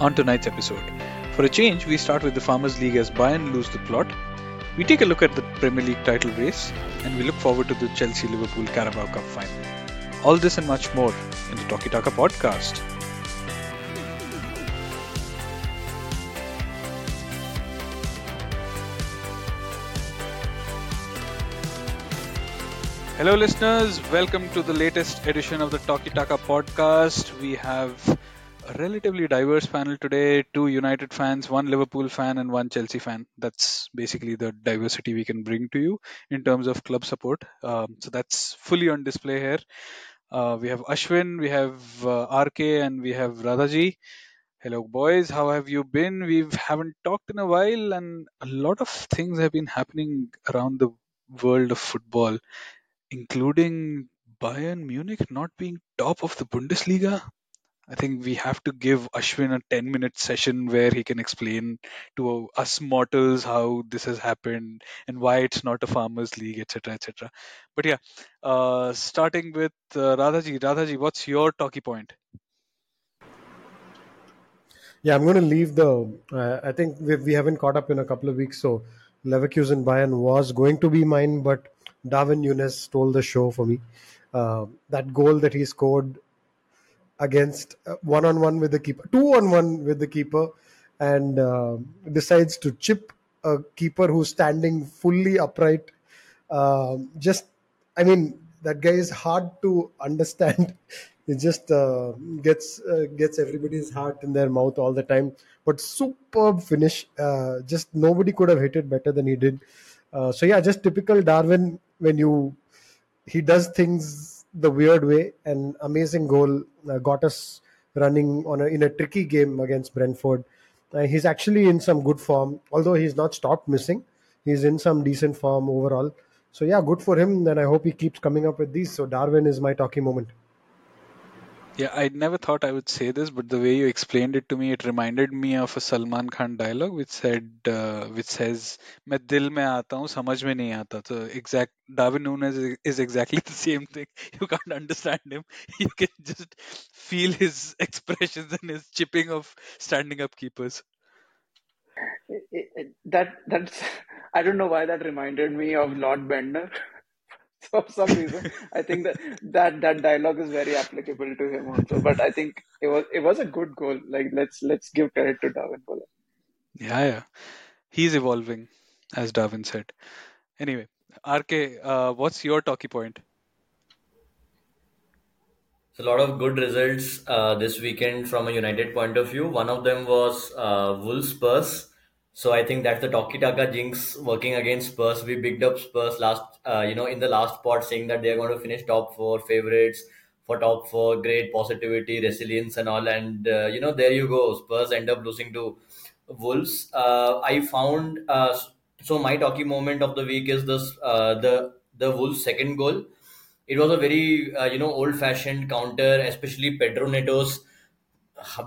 On tonight's episode, for a change, we start with the Farmers League as Bayern lose the plot. We take a look at the Premier League title race, and we look forward to the Chelsea Liverpool Carabao Cup final. All this and much more in the Talkie Taka podcast. Hello, listeners. Welcome to the latest edition of the Talkie Taka podcast. We have a relatively diverse panel today two United fans, one Liverpool fan, and one Chelsea fan. That's basically the diversity we can bring to you in terms of club support. Um, so that's fully on display here. Uh, we have Ashwin, we have uh, RK, and we have Radhaji. Hello, boys. How have you been? We haven't talked in a while, and a lot of things have been happening around the world of football including Bayern Munich not being top of the Bundesliga. I think we have to give Ashwin a 10 minute session where he can explain to us mortals how this has happened and why it's not a farmers league, etc. etc. But yeah, uh, starting with uh, Radhaji. Radhaji, what's your talkie point? Yeah, I'm going to leave the. Uh, I think we, we haven't caught up in a couple of weeks, so Leverkusen Bayern was going to be mine, but Darwin Núñez stole the show for me. Uh, that goal that he scored against one on one with the keeper, two on one with the keeper, and uh, decides to chip a keeper who's standing fully upright. Uh, just, I mean, that guy is hard to understand. It just uh, gets uh, gets everybody's heart in their mouth all the time. But superb finish. Uh, just nobody could have hit it better than he did. Uh, so yeah, just typical Darwin when you he does things the weird way. An amazing goal uh, got us running on a, in a tricky game against Brentford. Uh, he's actually in some good form, although he's not stopped missing. He's in some decent form overall. So yeah, good for him. And I hope he keeps coming up with these. So Darwin is my talking moment. Yeah, I never thought I would say this, but the way you explained it to me, it reminded me of a Salman Khan dialogue, which said, uh, which says, "मैं दिल में आता हूँ, समझ में नहीं आता." So exact Darwin Núñez is, is exactly the same thing. You can't understand him. You can just feel his expressions and his chipping of standing up keepers. It, it, that that's I don't know why that reminded me of Lord Bendtner. for some reason. I think that, that that dialogue is very applicable to him also. But I think it was it was a good goal. Like let's let's give credit to Darwin for that. Yeah, yeah, he's evolving, as Darwin said. Anyway, RK, uh, what's your talkie point? A lot of good results uh, this weekend from a United point of view. One of them was uh, Wolves Spurs. So I think that's the Talkie Taka jinx working against Spurs. We picked up Spurs last, uh, you know, in the last part, saying that they're going to finish top four favorites for top four. Great positivity, resilience, and all. And uh, you know, there you go. Spurs end up losing to Wolves. Uh, I found uh, so my talkie moment of the week is this: uh, the the Wolves' second goal. It was a very uh, you know old-fashioned counter, especially Pedro Neto's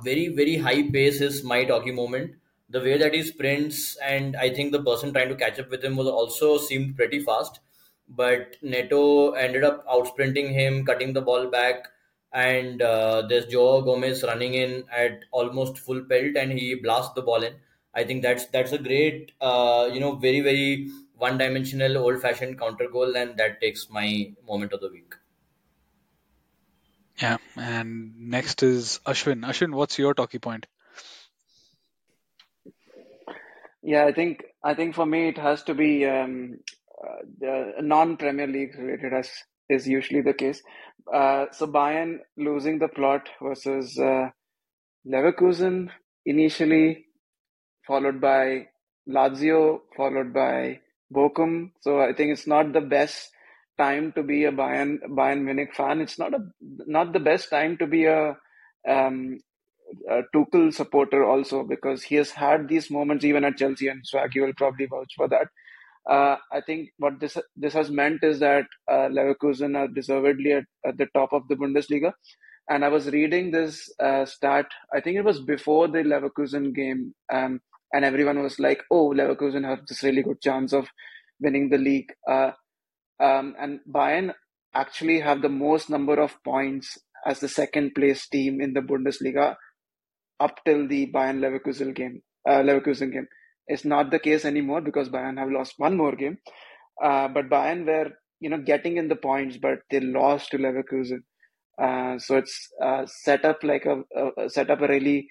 very very high pace is my talkie moment the way that he sprints and I think the person trying to catch up with him was also seemed pretty fast. But Neto ended up outsprinting him, cutting the ball back, and uh, there's Joe Gomez running in at almost full pelt, and he blasts the ball in. I think that's that's a great, uh, you know, very very one-dimensional, old-fashioned counter goal, and that takes my moment of the week. Yeah, and next is Ashwin. Ashwin, what's your talkie point? Yeah, I think I think for me it has to be um, uh, the non-Premier League related as is usually the case. Uh, so Bayern losing the plot versus uh, Leverkusen initially, followed by Lazio, followed by Bochum. So I think it's not the best time to be a Bayern Bayern Munich fan. It's not a not the best time to be a um, a Tuchel supporter also because he has had these moments even at Chelsea, and Swaggy will probably vouch for that. Uh, I think what this this has meant is that uh, Leverkusen are deservedly at, at, the top of the Bundesliga. And I was reading this uh, stat. I think it was before the Leverkusen game, um, and everyone was like, "Oh, Leverkusen have this really good chance of winning the league." Uh, um, and Bayern actually have the most number of points as the second place team in the Bundesliga up till the Bayern Leverkusen game. Uh, Leverkusen game. It's not the case anymore because Bayern have lost one more game. Uh, but Bayern were, you know, getting in the points, but they lost to Leverkusen. Uh, so it's uh, set up like a, a, set up a really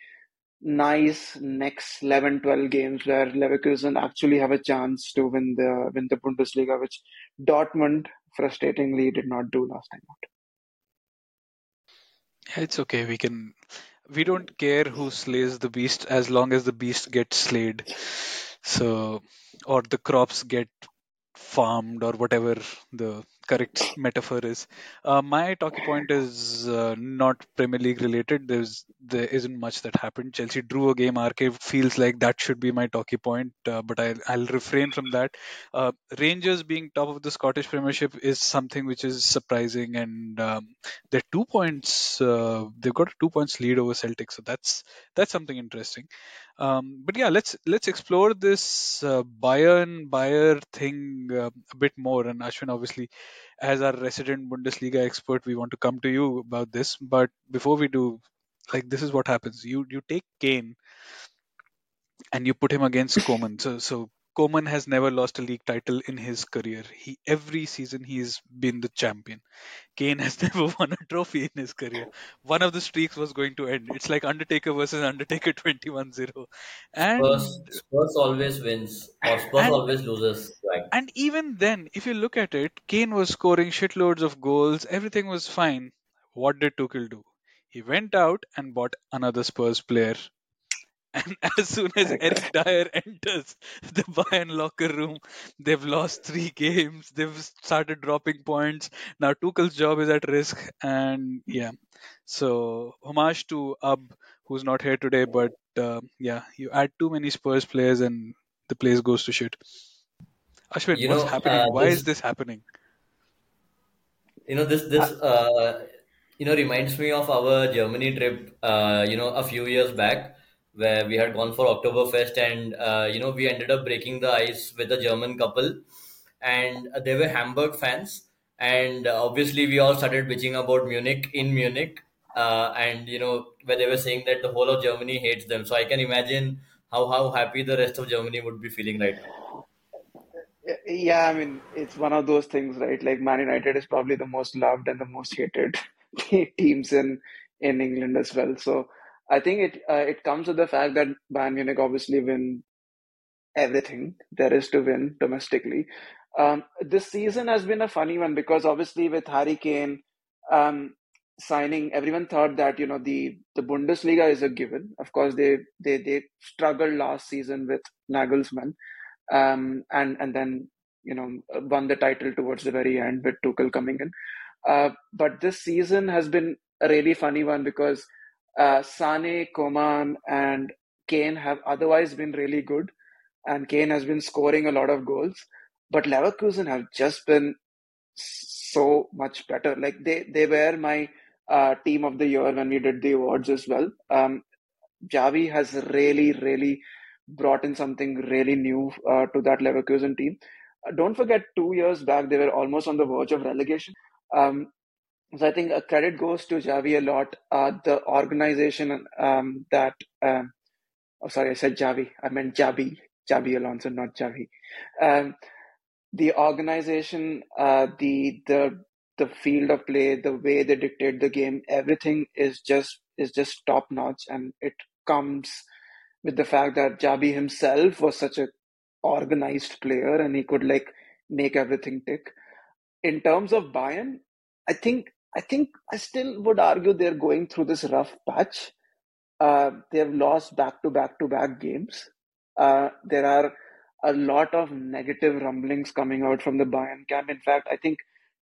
nice next 11 12 games where Leverkusen actually have a chance to win the win the Bundesliga which Dortmund frustratingly did not do last time out. Yeah, it's okay. We can. We don't care who slays the beast as long as the beast gets slayed. So, or the crops get farmed or whatever the correct metaphor is. Uh, my talking point is uh, not Premier League related. There's there isn't much that happened. Chelsea drew a game. Arcade feels like that should be my talking point, uh, but I, I'll refrain from that. Uh, Rangers being top of the Scottish Premiership is something which is surprising, and um, they're two points. Uh, they've got a two points lead over Celtic, so that's that's something interesting. Um, but yeah, let's let's explore this uh, Bayern Bayer thing a bit more. And Ashwin, obviously, as our resident Bundesliga expert, we want to come to you about this. But before we do, like this is what happens: you you take Kane and you put him against Coman. So so Coman has never lost a league title in his career. He every season he's been the champion. Kane has never won a trophy in his career. One of the streaks was going to end. It's like Undertaker versus Undertaker 21-0. And Spurs, Spurs always wins, or Spurs And- always loses. Like, and even then, if you look at it, Kane was scoring shitloads of goals. Everything was fine. What did Tuchel do? He went out and bought another Spurs player. And as soon as Eric Dier enters the Bayern locker room, they've lost three games. They've started dropping points. Now Tuchel's job is at risk. And yeah, so homage to Ab, who's not here today. But uh, yeah, you add too many Spurs players and the place goes to shit. Ashwin, You what's know, happening? uh, Why this- is this happening? you know, this this uh, you know reminds me of our Germany trip. Uh, you know, a few years back where we had gone for Oktoberfest, and uh, you know we ended up breaking the ice with a German couple, and they were Hamburg fans, and uh, obviously we all started bitching about Munich in Munich, uh, and you know where they were saying that the whole of Germany hates them. So I can imagine how how happy the rest of Germany would be feeling right now. Yeah, I mean, it's one of those things, right? Like Man United is probably the most loved and the most hated teams in in England as well. So I think it uh, it comes with the fact that Bayern Munich obviously win everything there is to win domestically. Um, this season has been a funny one because obviously with Harry Kane um, signing, everyone thought that you know the the Bundesliga is a given. Of course, they they they struggled last season with Nagelsmann, um, and and then you know won the title towards the very end with Tuchel coming in. Uh, but this season has been a really funny one because uh, Sane, Coman, and Kane have otherwise been really good, and Kane has been scoring a lot of goals. But Leverkusen have just been so much better. Like they they were my uh, team of the year when we did the awards as well. Um, Javi has really really brought in something really new uh, to that Leverkusen team. Uh, don't forget, two years back they were almost on the verge of relegation. Um, so I think uh, credit goes to Javi a lot. Uh, the organization um, that, um, oh sorry, I said Javi. I meant Javi, Xabi Alonso, not Javi. Um, the organization, uh, the the the field of play, the way they dictate the game, everything is just is just top notch, and it comes with the fact that Javi himself was such a organized player, and he could like make everything tick. In terms of Bayern, I think I think I still would argue they're going through this rough patch. Uh, they've lost back to back to back games. Uh, there are a lot of negative rumblings coming out from the Bayern camp. In fact, I think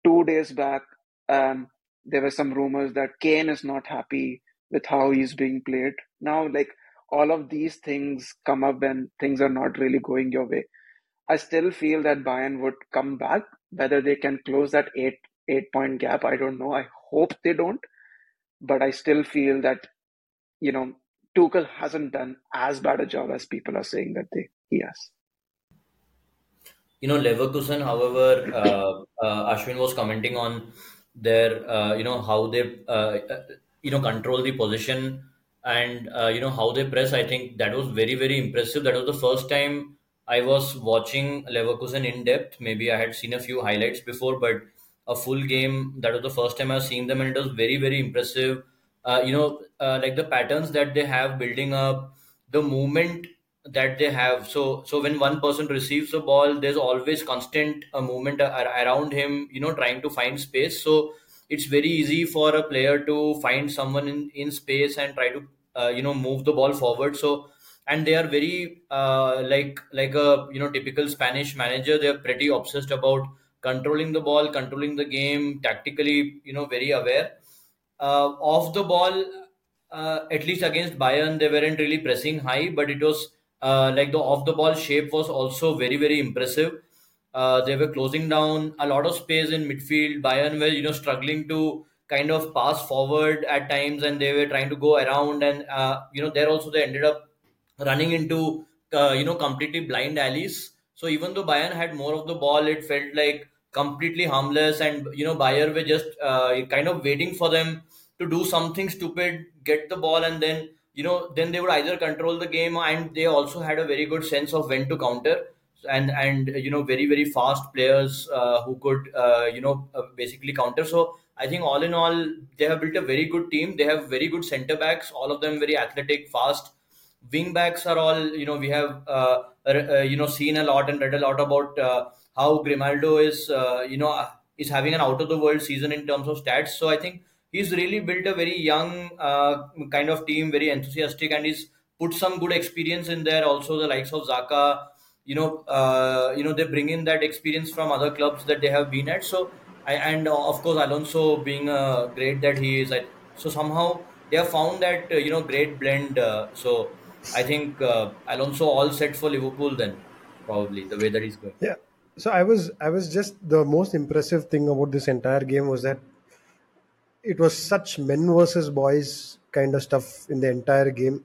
two days back, um, there were some rumors that Kane is not happy with how he's being played. Now, like all of these things come up when things are not really going your way. I still feel that Bayern would come back. Whether they can close that eight eight point gap, I don't know. I hope they don't, but I still feel that you know Tuchel hasn't done as bad a job as people are saying that they he has. You know, Leverkusen, however, uh, uh, Ashwin was commenting on their, uh, you know, how they, uh, uh, you know, control the position and uh, you know how they press. I think that was very very impressive. That was the first time I was watching Leverkusen in depth. Maybe I had seen a few highlights before, but a full game that was the first time I was seeing them, and it was very very impressive. Uh, you know, uh, like the patterns that they have building up, the movement that they have. So so when one person receives the ball, there's always constant uh, movement around him. You know, trying to find space. So it's very easy for a player to find someone in, in space and try to uh, you know move the ball forward so and they are very uh, like like a you know typical spanish manager they're pretty obsessed about controlling the ball controlling the game tactically you know very aware. Uh, off the ball uh, at least against bayern they weren't really pressing high but it was uh, like the off the ball shape was also very very impressive. Uh, they were closing down a lot of space in midfield. Bayern were you know struggling to kind of pass forward at times and they were trying to go around and uh, you know there also they ended up running into uh, you know completely blind alleys. So even though bayern had more of the ball it felt like completely harmless and you know Bayer were just uh, kind of waiting for them to do something stupid get the ball and then you know then they would either control the game and they also had a very good sense of when to counter and and you know very very fast players uh, who could uh, you know uh, basically counter so I think all in all, they have built a very good team. They have very good centre backs, all of them very athletic, fast. Wing backs are all, you know, we have, uh, uh, you know, seen a lot and read a lot about uh, how Grimaldo is, uh, you know, uh, is having an out of the world season in terms of stats. So I think he's really built a very young uh, kind of team, very enthusiastic, and he's put some good experience in there. Also, the likes of Xhaka, you know, you know, they bring in that experience from other clubs that they have been at. So and uh, of course Alonso being uh, great that he is. so somehow they have found that uh, you know great blend. Uh, so I think uh, Alonso all set for Liverpool then probably the way that he's going. Yeah. So I was I was just the most impressive thing about this entire game was that it was such men versus boys kind of stuff in the entire game.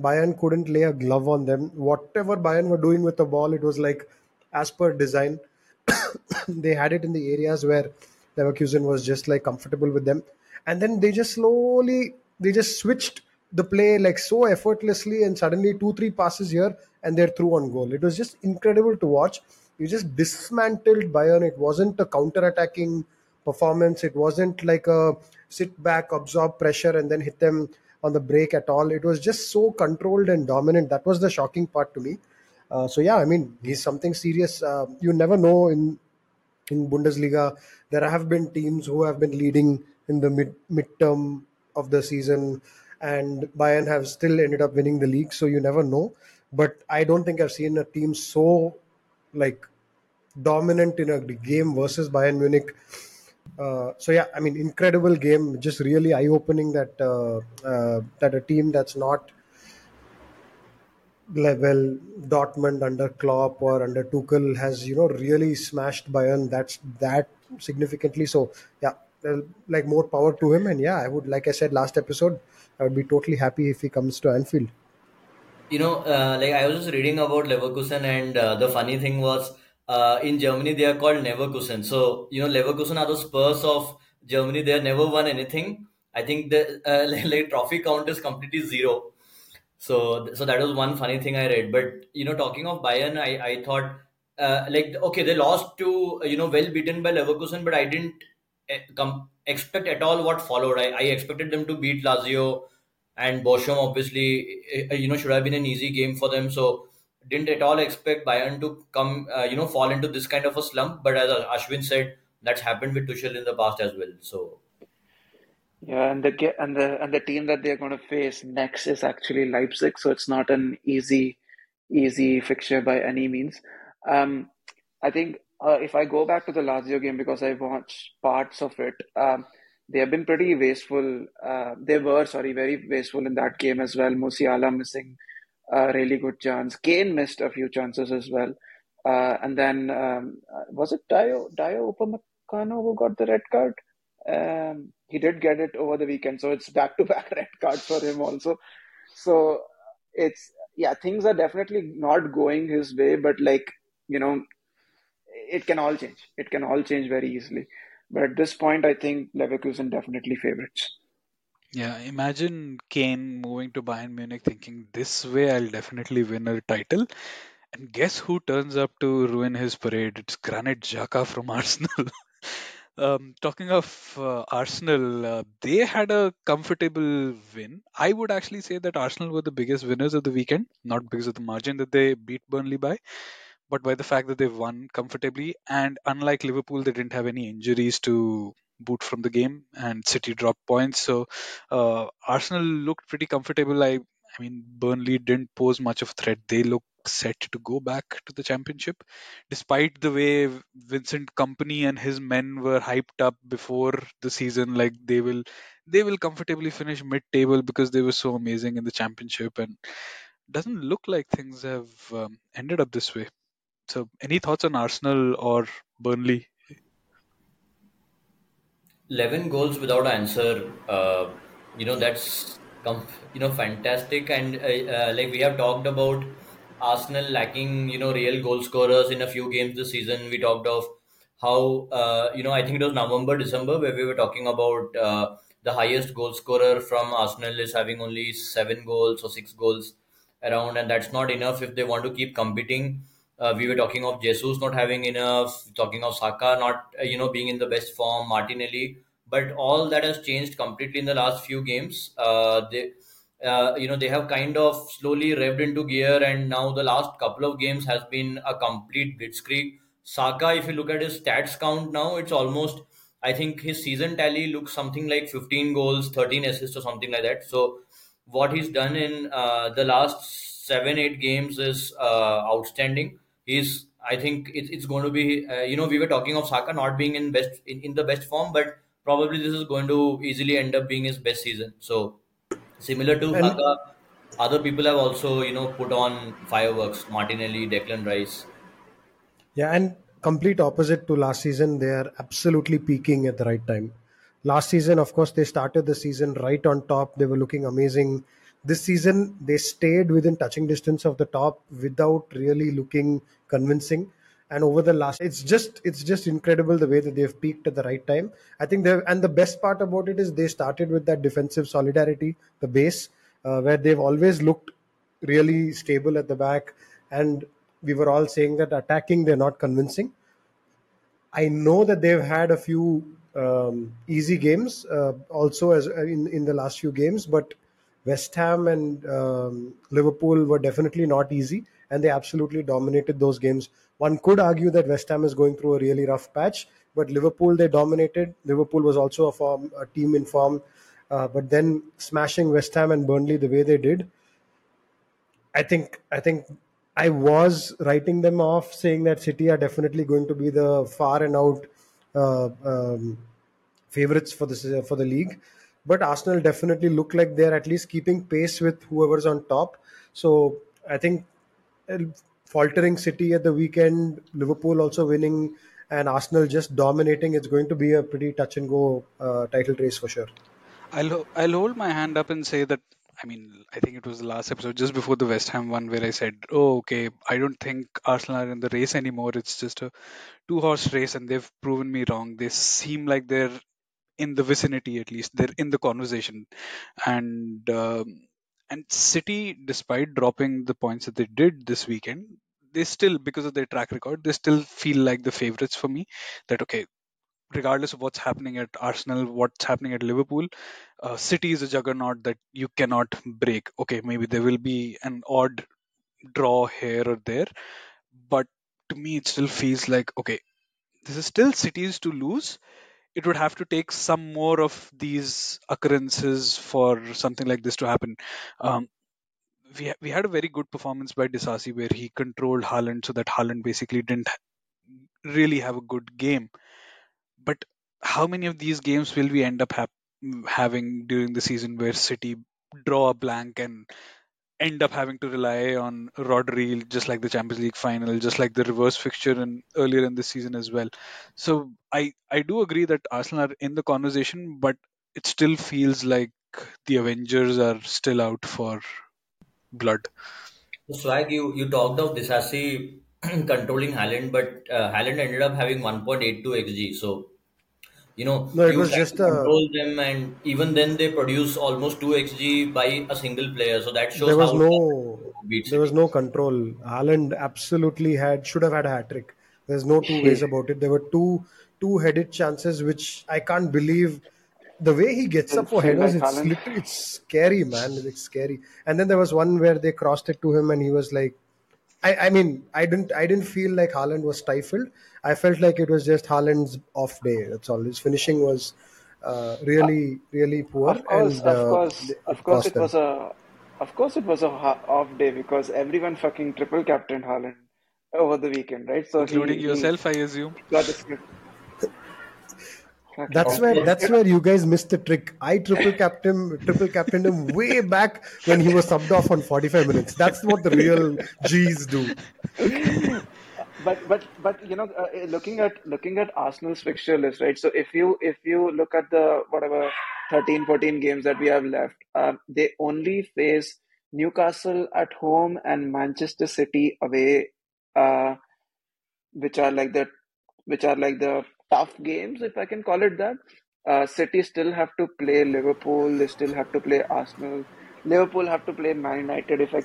Bayern couldn't lay a glove on them. Whatever Bayern were doing with the ball, it was like as per design they had it in the areas where Leverkusen was just like comfortable with them, and then they just slowly they just switched the play like so effortlessly, and suddenly two three passes here and they're through on goal. It was just incredible to watch. You just dismantled Bayern. It wasn't a counter-attacking performance. It wasn't like a sit back, absorb pressure, and then hit them on the break at all. It was just so controlled and dominant. That was the shocking part to me. Uh, so yeah, I mean, he's something serious. Uh, you never know in in Bundesliga. There have been teams who have been leading in the mid midterm of the season, and Bayern have still ended up winning the league. So you never know. But I don't think I've seen a team so like dominant in a game versus Bayern Munich. Uh, so yeah, I mean, incredible game. Just really eye-opening that uh, uh, that a team that's not level Dortmund under Klopp or under Tuchel has you know really smashed Bayern that's that significantly so yeah like more power to him and yeah I would like I said last episode I would be totally happy if he comes to Anfield you know uh, like I was just reading about Leverkusen and uh, the funny thing was uh, in Germany they are called Neverkusen. so you know Leverkusen are the Spurs of Germany they have never won anything I think the uh, like, trophy count is completely zero so, so that was one funny thing I read. But you know, talking of Bayern, I I thought uh, like okay, they lost to you know well beaten by Leverkusen, but I didn't eh, expect at all what followed. I, I expected them to beat Lazio and Bochum. Obviously, eh, eh, you know, should have been an easy game for them. So didn't at all expect Bayern to come, uh, you know, fall into this kind of a slump. But as Ashwin said, that's happened with Tuchel in the past as well. So yeah, and the and the and the team that they're going to face next is actually Leipzig, so it's not an easy easy fixture by any means. Um, I think uh, if I go back to the Lazio game because I watched parts of it, um, they have been pretty wasteful. Uh, they were sorry, very wasteful in that game as well. Musiala missing a really good chance. Kane missed a few chances as well. Uh, and then um, was it Dayot Dayot Upamecano who got the red card? Um, he did get it over the weekend, so it's back to back red cards for him also. So it's yeah, things are definitely not going his way, but like you know, it can all change. It can all change very easily. But at this point, I think Leverkusen definitely favorites. Yeah, imagine Kane moving to Bayern Munich thinking this way I'll definitely win a title. And guess who turns up to ruin his parade? It's Granit Xhaka from Arsenal. um, talking of uh, Arsenal, uh, they had a comfortable win. I would actually say that Arsenal were the biggest winners of the weekend, not because of the margin that they beat Burnley by, but by the fact that they've won comfortably. And unlike Liverpool, they didn't have any injuries to boot from the game, and City dropped points. So uh, Arsenal looked pretty comfortable. I, I mean, Burnley didn't pose much of a threat. They look set to go back to the championship, despite the way Vincent Kompany and his men were hyped up before the season. Like they will, they will comfortably finish mid-table because they were so amazing in the championship, and doesn't look like things have um, ended up this way. So, any thoughts on Arsenal or Burnley? 11 goals without answer uh, you know that's you know fantastic. And uh, uh, like we have talked about arsenal lacking you know real goal scorers in a few games this season. We talked of how uh, you know i think it was november december where we were talking about uh, the highest goal scorer from arsenal is having only 7 goals or 6 goals around and that's not enough if they want to keep competing uh, we were talking of Jesus not having enough, talking of Saka not uh, you know being in the best form, Martinelli, but all that has changed completely in the last few games. Uh, they uh, you know they have kind of slowly revved into gear, and now the last couple of games has been a complete blitzkrieg. Saka, if you look at his stats count now, it's almost I think his season tally looks something like 15 goals, 13 assists, or something like that. So what he's done in uh, the last seven eight games is uh, outstanding he's I think it, it's going to be uh, you know we were talking of Saka not being in best in, in the best form, but probably this is going to easily end up being his best season. So similar to And Saka, other people have also you know put on fireworks. Martinelli, Declan Rice. Yeah, and complete opposite to last season, they are absolutely peaking at the right time. Last season, of course, they started the season right on top. They were looking amazing. This season, they stayed within touching distance of the top without really looking convincing. And over the last, it's just it's just incredible the way that they've peaked at the right time. I think they and the best part about it is they started with that defensive solidarity, the base, uh, where they've always looked really stable at the back and we were all saying that attacking they're not convincing i know that they've had a few um, easy games uh, also as uh, in in the last few games but west ham and um, liverpool were definitely not easy and they absolutely dominated those games one could argue that west ham is going through a really rough patch but liverpool they dominated liverpool was also a form a team in form uh, but then smashing west ham and burnley the way they did I think I think I was writing them off, saying that City are definitely going to be the far and out uh, um, favorites for this for the league. But Arsenal definitely look like they're at least keeping pace with whoever's on top. So I think uh, faltering City at the weekend, Liverpool also winning, and Arsenal just dominating. It's going to be a pretty touch and go uh, title race for sure. I'll I'll hold my hand up and say that I mean I think it was the last episode just before the West Ham one where I said, "Oh, okay, I don't think Arsenal are in the race anymore. It's just a two-horse race, and they've proven me wrong. They seem like they're in the vicinity at least. They're in the conversation, and um, and City, despite dropping the points that they did this weekend." They still, because of their track record, they still feel like the favorites for me. That okay, regardless of what's happening at Arsenal, what's happening at Liverpool, uh, City is a juggernaut that you cannot break. Okay, maybe there will be an odd draw here or there, but to me, it still feels like okay, this is still City's to lose. It would have to take some more of these occurrences for something like this to happen. Um, we we had a very good performance by Disasi where he controlled Haaland so that Haaland basically didn't really have a good game but how many of these games will we end up mm, having during the season where City draw a blank and end up having to rely on Rodri, just like the Champions League final, just like the reverse fixture in, earlier in the season as well. So I I do agree that Arsenal are in the conversation, but it still feels like the Avengers are still out for blood. Swag, you you talked of Disasi controlling Haaland, but uh, Haaland ended up having 1.82 xg. So You know, No, it you was just to a. control them, and even then they produce almost two xg by a single player. So that shows There was how no. tough There was no control. Haaland absolutely had should have had a hat trick. There's no two ways about it. There were two two headed chances which I can't believe. The way he gets up for headers, like it's literally it's scary, man. It's scary. And then there was one where they crossed it to him, and he was like, I, I mean, I didn't, I didn't feel like Haaland was stifled. I felt like it was just Haaland's off day. That's all. His finishing was uh, really, really poor, Of course, and of uh, course, of course, it them. was a, of course, it was a ha- off day because everyone fucking triple captained Haaland over the weekend, right? So including he he yourself, I assume. got the script. Fucking That's where that's where you guys missed the trick. I triple captain triple captained him way back when he was subbed off on 45 minutes. That's what the real G's do. but but but you know uh, uh, looking at looking at Arsenal's fixture list right? So if you if you look at the whatever 13 14 games that we have left um, they only face Newcastle at home and Manchester City away uh, which are like the which are like the tough games if I can call it that. Uh, City still have to play Liverpool. They still have to play Arsenal. Liverpool have to play Man United if I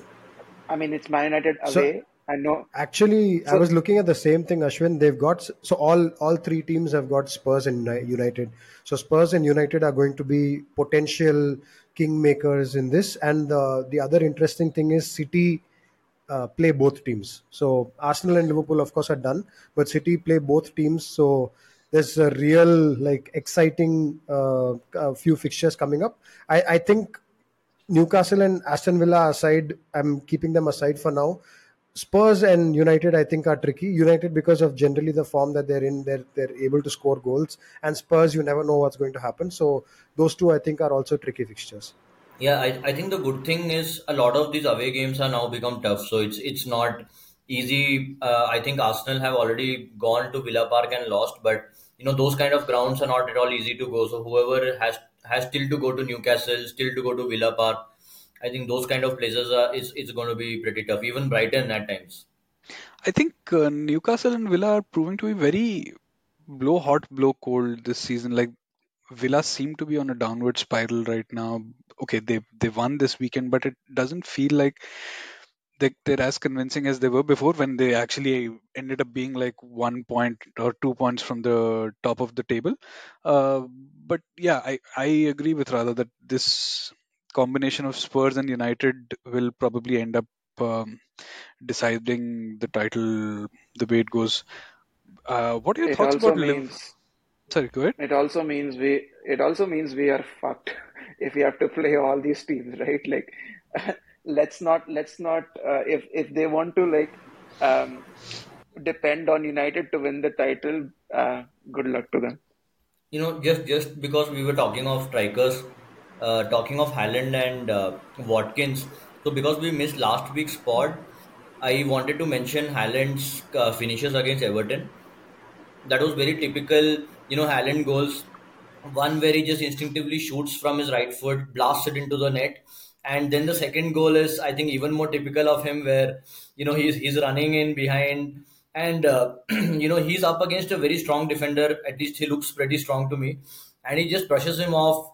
I mean it's Man United So away I know Actually, I was looking at the same thing, Ashwin. They've got so all all three teams have got Spurs and United. So Spurs and United are going to be potential kingmakers in this. And the the other interesting thing is City uh, play both teams. So Arsenal and Liverpool, of course, are done, but City play both teams. So there's a real like exciting uh, uh, few fixtures coming up. I, I think Newcastle and Aston Villa aside, I'm keeping them aside for now. Spurs and United, I think, are tricky. United because of generally the form that they're in, they're they're able to score goals. And Spurs, you never know what's going to happen. So those two, I think, are also tricky fixtures. Yeah, I, I think the good thing is a lot of these away games are now become tough, so it's it's not easy. Uh, I think Arsenal have already gone to Villa Park and lost, but you know those kind of grounds are not at all easy to go. So whoever has has still to go to Newcastle, still to go to Villa Park, I think those kind of places are is it's going to be pretty tough. Even Brighton at times. I think uh, Newcastle and Villa are proving to be very blow hot, blow cold this season. Like Villa seem to be on a downward spiral right now. Okay, they they won this weekend, but it doesn't feel like they, they're as convincing as they were before when they actually ended up being like one point or two points from the top of the table. Uh, but yeah, I, I agree with Radha that this combination of Spurs and United will probably end up um, deciding the title the way it goes. Uh, what are your it thoughts also about Liv? Sorry, go ahead. it also means we it also means we are fucked if we have to play all these teams, right? Like let's not let's not uh, if if they want to like um, depend on United to win the title, uh, good luck to them. You know, just just because we were talking of strikers, uh, talking of Haaland and uh, Watkins. So because we missed last week's pod, I wanted to mention Haaland's uh, finishes against Everton. That was very typical, you know, Highland goals. One where he just instinctively shoots from his right foot, blasts it into the net, and then the second goal is, I think, even more typical of him, where you know he's he's running in behind, and uh, you know he's up against a very strong defender. At least he looks pretty strong to me, and he just brushes him off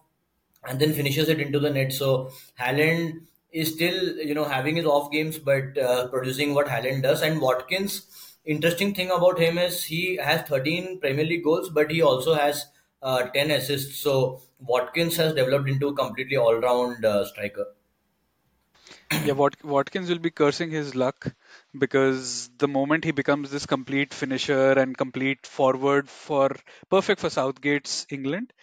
and then finishes it into the net. So Haaland is still, you know, having his off games, but uh, producing what Haaland does. And Watkins, interesting thing about him is he has 13 Premier League goals, but he also has uh, 10 assists. So Watkins has developed into a completely all-round uh, striker. Yeah, Wat- Watkins will be cursing his luck because the moment he becomes this complete finisher and complete forward for perfect for Southgate's England,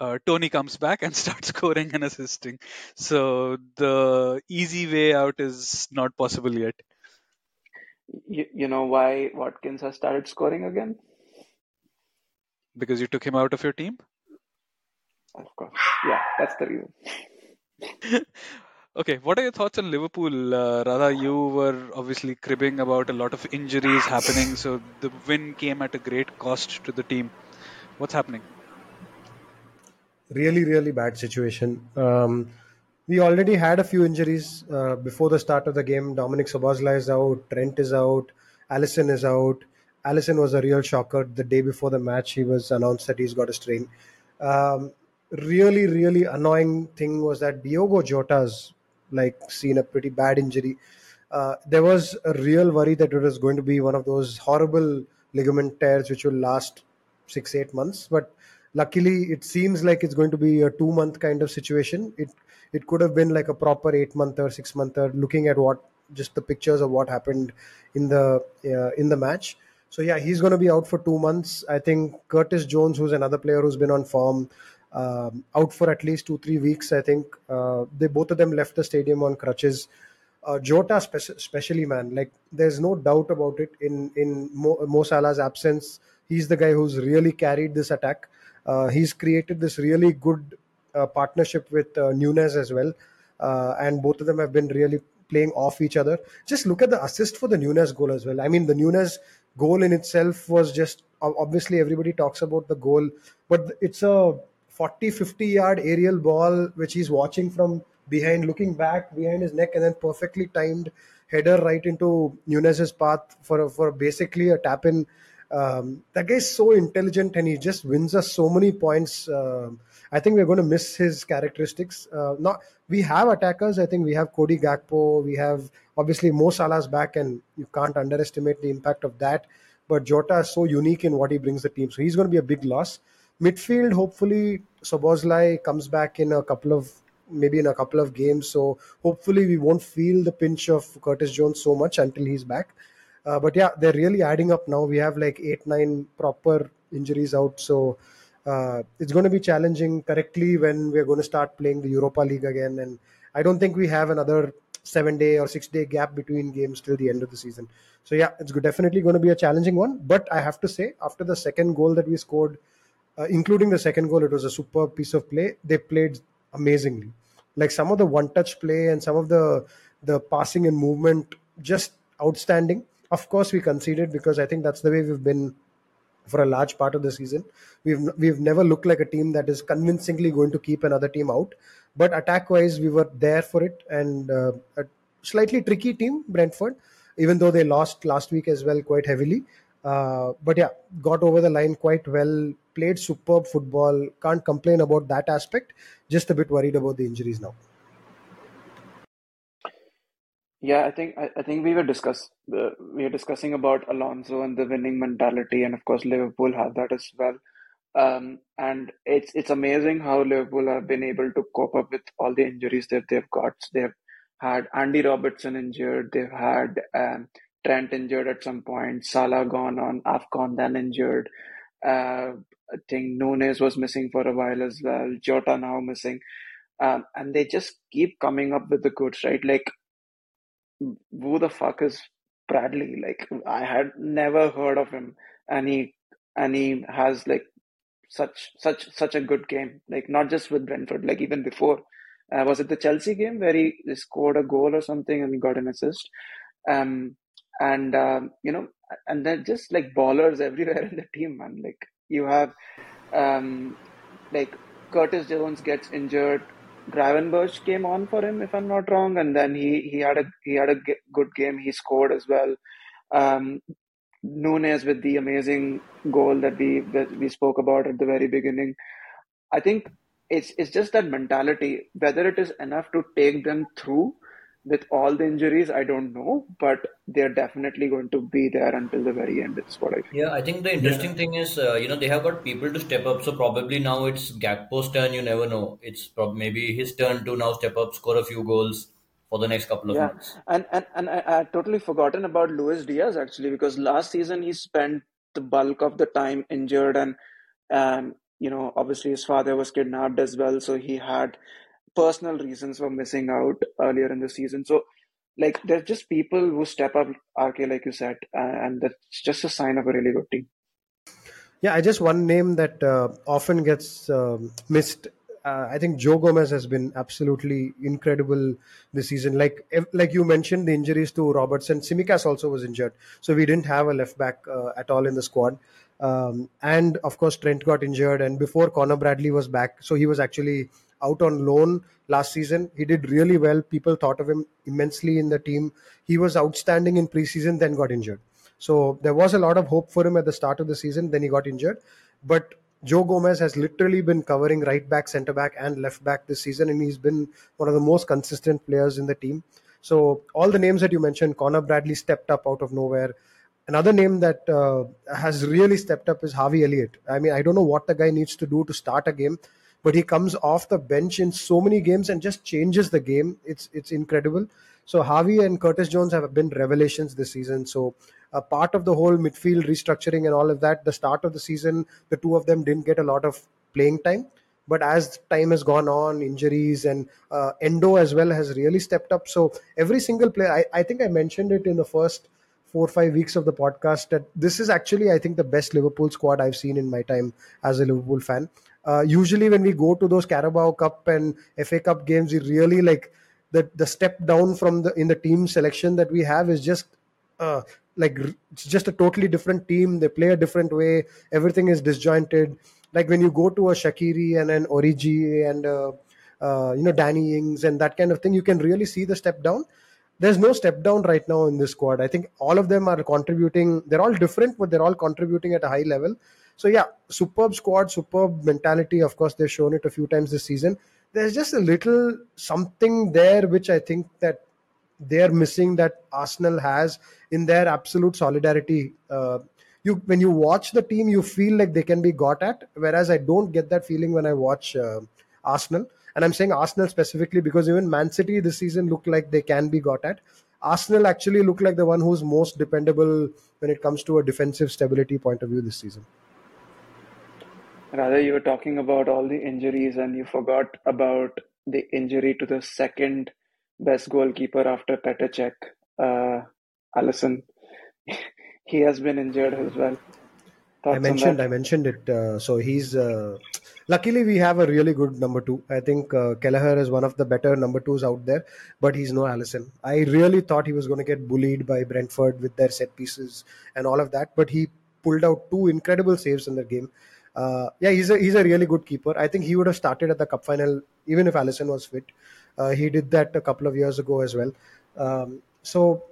uh, Toney comes back and starts scoring and assisting. So the easy way out is not possible yet. You, you know why Watkins has started scoring again? Because you took him out of your team? Of course. Yeah, that's the reason. Okay, what are your thoughts on Liverpool? Uh, Radha, you were obviously cribbing about a lot of injuries happening, so the win came at a great cost to the team. What's happening? Really, really bad situation. Um, we already had a few injuries uh, before the start of the game. Dominik Szoboszlai is out, Trent is out, Alisson is out, Alisson was a real shocker. The day before the match, he was announced that he's got a strain. Um, really, really annoying thing was that Diogo Jota's like seen a pretty bad injury. Uh, there was a real worry that it was going to be one of those horrible ligament tears which will last six eight months but luckily it seems like it's going to be a two month kind of situation it it could have been like a proper eight month or six month or looking at what just the pictures of what happened in the uh, in the match so yeah he's going to be out for two months i think curtis jones who's another player who's been on form um, out for at least two three weeks i think uh, they both of them left the stadium on crutches uh, Jota, spe- especially, man, like there's no doubt about it. In in Mo, Mo Salah's absence, he's the guy who's really carried this attack. Uh, he's created this really good uh, partnership with uh, Nunez as well, and both of them have been really playing off each other. Just look at the assist for the Nunez goal as well. I mean, the Nunez goal in itself was just obviously everybody talks about the goal, but it's a 40 50 yard aerial ball which he's watching from behind, looking back behind his neck, and then perfectly timed header right into Nunez's path for for basically a tap in. Um, that guy's so intelligent and he just wins us so many points. Uh, I think we're going to miss his characteristics. Uh, not we have attackers. I think we have Cody Gakpo. We have obviously Mo Salah's back, and you can't underestimate the impact of that. But Jota is so unique in what he brings the team, so he's going to be a big loss. Midfield, hopefully, Szoboszlai comes back in a couple of maybe in a couple of games. So hopefully we won't feel the pinch of Curtis Jones so much until he's back. Uh, but yeah, they're really adding up now. We have like eight, nine proper injuries out. So uh, it's going to be challenging correctly when we're going to start playing the Europa League again. And I don't think we have another seven day or six day gap between games till the end of the season. So yeah, it's definitely going to be a challenging one. But I have to say, after the second goal that we scored, uh, including the second goal, it was a superb piece of play. They played amazingly. Like some of the one touch play and some of the the passing and movement just outstanding. Of course, we conceded because I think that's the way we've been for a large part of the season. We've we've never looked like a team that is convincingly going to keep another team out. But attack wise, we were there for it, and uh, a slightly tricky team, Brentford, even though they lost last week as well quite heavily. Uh, but yeah, got over the line quite well. Played superb football. Can't complain about that aspect. Just a bit worried about the injuries now. Yeah, I think I, I think we were discuss uh, we were discussing about Alonso and the winning mentality, and of course Liverpool have that as well. Um, and it's it's amazing how Liverpool have been able to cope up with all the injuries that they've got. They've had Andy Robertson injured. They've had um, Trent injured at some point, Salah gone on AFCON, then injured. Uh, I think Nunez was missing for a while as well. Jota now missing. Um, and they just keep coming up with the goods, right? Like, who the fuck is Bradley? Like, I had never heard of him, and he and he has like such such such a good game. Like, not just with Brentford, like even before. Uh, was it the Chelsea game where he scored a goal or something and got an assist? Um, and um, you know, and they're just like ballers everywhere in the team, man. Like you have, um, like Curtis Jones gets injured. Gravenberch came on for him, if I'm not wrong, and then he he had a he had a good game. He scored as well. Um, Nunez with the amazing goal that we that we spoke about at the very beginning. I think it's it's just that mentality. Whether it is enough to take them through with all the injuries, I don't know, but they're definitely going to be there until the very end. It's what I feel. Yeah, I think the interesting yeah. thing is, uh, you know, they have got people to step up. So probably now it's Gakpo's turn. You never know. It's probably maybe his turn to now step up, score a few goals for the next couple of yeah. months. And and and I, I totally forgotten about Luis Diaz actually because last season he spent the bulk of the time injured and um you know obviously his father was kidnapped as well so he had personal reasons for missing out earlier in the season. So, like, there's just people who step up, RK, like you said, and that's just a sign of a really good team. Yeah, I just one name that uh, often gets um, missed. Uh, I think Joe Gomez has been absolutely incredible this season. Like like you mentioned, the injuries to Robertson, Tsimikas also was injured, so we didn't have a left back uh, at all in the squad. Um, and of course, Trent got injured, and before Conor Bradley was back, so he was actually out on loan last season. He did really well. People thought of him immensely in the team. He was outstanding in preseason, then got injured. So there was a lot of hope for him at the start of the season. Then he got injured, but Joe Gomez has literally been covering right back, centre back, and left back this season, and he's been one of the most consistent players in the team. So all the names that you mentioned, Conor Bradley stepped up out of nowhere. Another name that uh, has really stepped up is Harvey Elliott. I mean, I don't know what the guy needs to do to start a game, but he comes off the bench in so many games and just changes the game. It's it's incredible. So Harvey and Curtis Jones have been revelations this season. So a part of the whole midfield restructuring and all of that, the start of the season, the two of them didn't get a lot of playing time. But as time has gone on, injuries and uh, Endo as well has really stepped up. So every single player, I, I think I mentioned it in the first four or five weeks of the podcast that this is actually, I think, the best Liverpool squad I've seen in my time as a Liverpool fan. Uh, usually, when we go to those Carabao Cup and FA Cup games, we really like the the step down from the in the team selection that we have is just uh, like it's just a totally different team. They play a different way. Everything is disjointed. Like when you go to a Shaqiri and an Origi and uh, uh, you know Danny Ings and that kind of thing, you can really see the step down. There's no step down right now in this squad. I think all of them are contributing. They're all different, but they're all contributing at a high level. So yeah, superb squad, superb mentality. Of course, they've shown it a few times this season. There's just a little something there which I think that they're missing that Arsenal has in their absolute solidarity. Uh, you when you watch the team, you feel like they can be got at, whereas I don't get that feeling when I watch uh, Arsenal. And I'm saying Arsenal specifically because even Man City this season look like they can be got at. Arsenal actually look like the one who's most dependable when it comes to a defensive stability point of view this season. Rather, you were talking about all the injuries and you forgot about the injury to the second best goalkeeper after Petr Cech, uh, Alisson. he has been injured as well. I mentioned I mentioned it. Uh, so he's uh, luckily we have a really good number two. I think uh, Kelleher is one of the better number twos out there, but he's no Alisson. I really thought he was going to get bullied by Brentford with their set pieces and all of that, but he pulled out two incredible saves in the game. Uh, yeah, he's a he's a really good keeper. I think he would have started at the cup final even if Alisson was fit. Uh, he did that a couple of years ago as well. Um, so,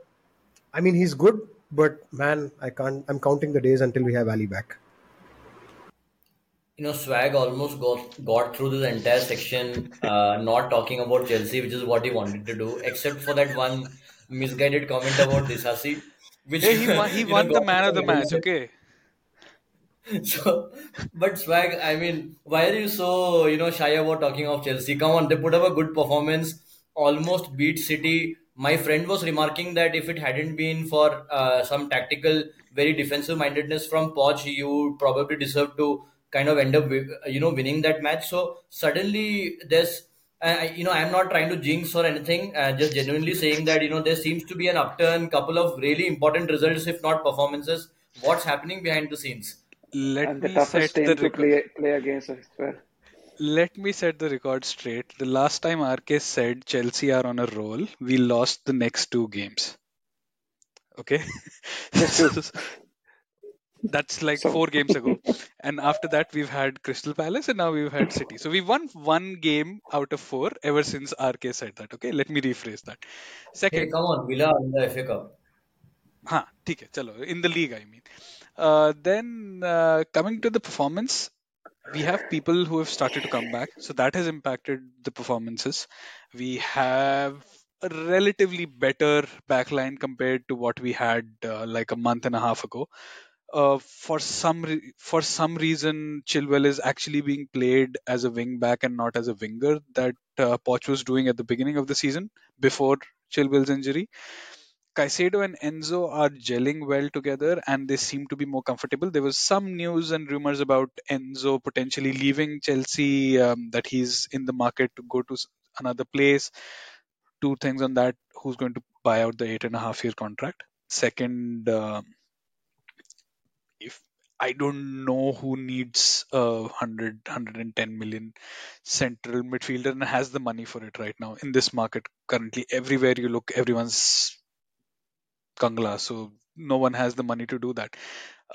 I mean, he's good, but man, I can't. I'm counting the days until we have Ali back. You know, Swag almost got got through this entire section, uh, not talking about Chelsea, which is what he wanted to do, except for that one misguided comment about Disasi. Which hey, he won, he won know, the man of the match. Okay. so, but swag, I mean, why are you so you know shy about talking of Chelsea? Come on, they put up a good performance, almost beat City. My friend was remarking that if it hadn't been for uh, some tactical, very defensive mindedness from Poch, you probably deserve to kind of end up you know winning that match. So suddenly there's uh, you know I'm not trying to jinx or anything, uh, just genuinely saying that you know there seems to be an upturn, couple of really important results, if not performances. What's happening behind the scenes? let and the me toughest set the to play, play against as well. Let me set the record straight. The last time RK said Chelsea are on a roll, we lost the next two games. Okay? That's like so. four games ago. And after that, we've had Crystal Palace and now we've had City. So we won one game out of four ever since RK said that. Okay, let me rephrase that. Second. Hey, come on, Villa in the FA Cup. हाँ ठीक है चलो in the league I mean uh, then uh, coming to the performance, we have people who have started to come back, so that has impacted the performances. We have a relatively better backline compared to what we had uh, like a month and a half ago. Uh, for some re- for some reason, Chilwell is actually being played as a wing back and not as a winger that uh, Poch was doing at the beginning of the season before Chilwell's injury. Caicedo and Enzo are gelling well together and they seem to be more comfortable. There was some news and rumors about Enzo potentially leaving Chelsea, um, that he's in the market to go to another place. Two things on that who's going to buy out the eight and a half year contract? Second, uh, if I don't know who needs a 100, 110 million central midfielder and has the money for it right now in this market currently. Everywhere you look, everyone's Kangla, so no one has the money to do that.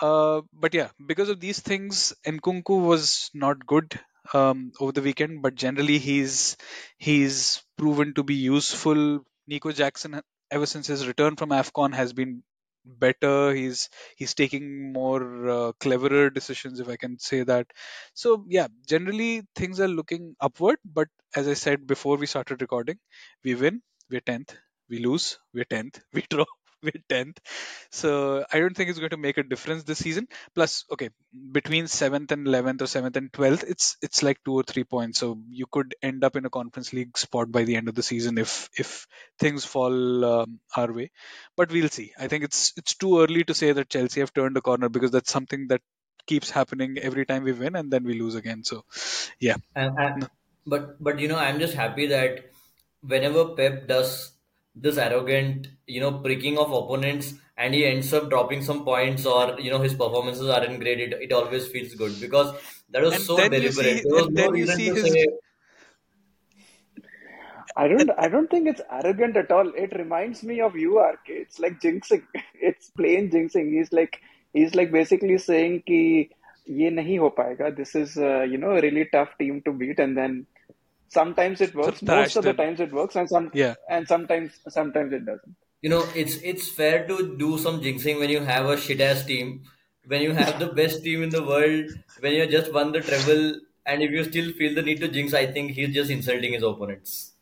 Uh, but yeah, because of these things, Nkunku was not good um, over the weekend, but generally he's he's proven to be useful. Nico Jackson, ever since his return from Afcon, has been better. He's he's taking more uh, cleverer decisions, if I can say that. So yeah, generally things are looking upward. But as I said before we started recording, we win, we're tenth. We lose, we're tenth. We draw, we're tenth. So I don't think it's going to make a difference this season. Plus, okay, between seventh and eleventh or seventh and twelfth, it's it's like two or three points. So you could end up in a conference league spot by the end of the season if if things fall um, our way. But we'll see. I think it's it's too early to say that Chelsea have turned a corner because that's something that keeps happening every time we win and then we lose again. So yeah, And, and but but you know, I'm just happy that whenever Pep does this arrogant, you know, pricking of opponents, and he ends up dropping some points, or you know, his performances aren't great. It, it always feels good because that was and so deliberate. His... I don't. I don't think it's arrogant at all. It reminds me of you, RK. It's like jinxing. It's plain jinxing. He's like he's like basically saying ki ye nahi ho. This is uh, you know a really tough team to beat, and then sometimes it works. of Most of the times it works, and some Yeah. and sometimes sometimes it doesn't. you know, it's it's fair to do some jinxing when you have a shit ass team, when you have the best team in the world, when you just won the treble, and if you still feel the need to jinx, I think he's just insulting his opponents.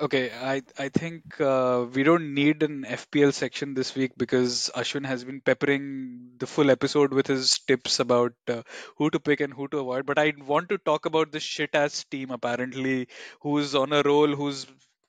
Okay, I I think uh, we don't need an FPL section this week because Ashwin has been peppering the full episode with his tips about uh, who to pick and who to avoid. But I want to talk about this shit ass team apparently, who's on a roll, who's